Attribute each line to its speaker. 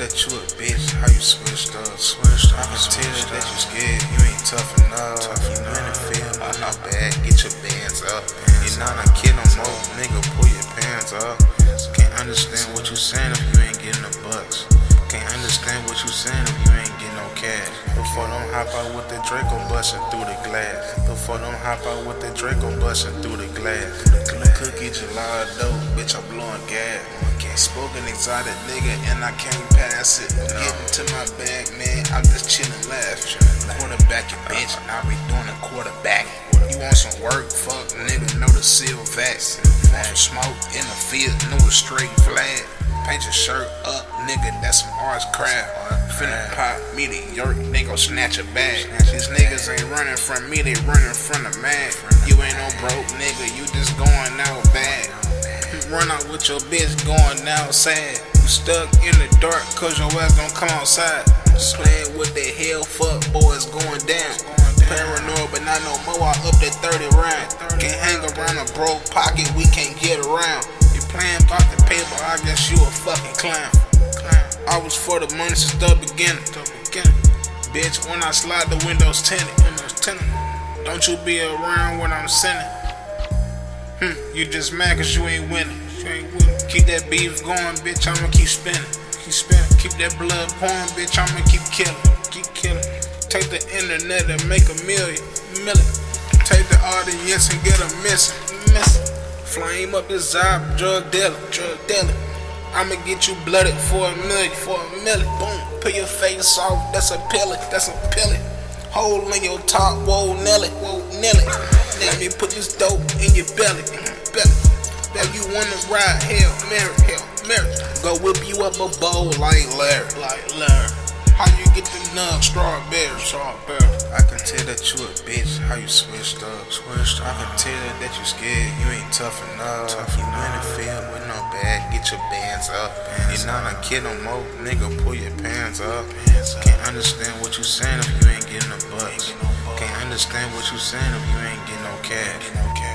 Speaker 1: that you a bitch, how you switched up. Switched up. I can tell that you scared, you ain't tough enough. Tough you in the field, but not bad. Get your bands up. You're not a kid no more, nigga. Pull your pants up. Can't understand what you saying if you ain't getting the bucks. Can't understand what you saying if you ain't getting no cash. Before don't hop out with the Draco busting through the glass. Before don't hop out with the Draco busting through the glass. Cookie July dope, bitch, I'm blowing gas. Spoken exotic nigga and I can't pass it. Getting to my bag, man, I'm just chillin' laughing. Quarterback your bitch, I be doing a quarterback. You want some work? Fuck, nigga, know the seal facts. Want some smoke in the field, know a straight flag. Paint your shirt up, nigga, that's some arts craft. Finna pop me the york, they gon' snatch a bag. These niggas ain't running from me, they running from the man. You ain't no broke nigga, you just going out bad. Run out with your bitch going outside. You stuck in the dark cause your ass gon' come outside. Playing with the hell fuck boys going down. Paranoid, but not no more. I up that 30 round. Can't hang around a broke pocket, we can't get around. You playing about the paper, I guess you a fucking clown. I was for the money since the beginning. Bitch, when I slide the windows tinted. Don't you be around when I'm sinning. Hmm, you just mad cause you ain't winning. You ain't winning. Keep that beef going, bitch, I'ma keep spinning. Keep spinning. Keep that blood pouring, bitch, I'ma keep killing. Keep killing. Take the internet and make a million. Million. Take the audience and get them missing. Missing. Flame up this job, drug dealer, drug dealer. I'ma get you blooded for a million, for a million. Boom. Put your face off, that's a pilly, that's a pilly. Hole in your top, whoa, Nelly, whoa, Nelly. Let me put this dope in your belly, belly. That you wanna ride, hell, Mary, hell, Mary. Go whip you up a bowl like Larry, like Larry. How you get the nub, strawberry, strawberry. I can tell that you a bitch, how you switched up, switched up. I can tell that you scared, you ain't tough enough. Tough you in the field with no bag, get your bands up. You're not a kid no more, nigga, pull your pants up. Can't understand what you saying if you ain't getting a bucks. Understand what you're saying if you ain't getting no cash.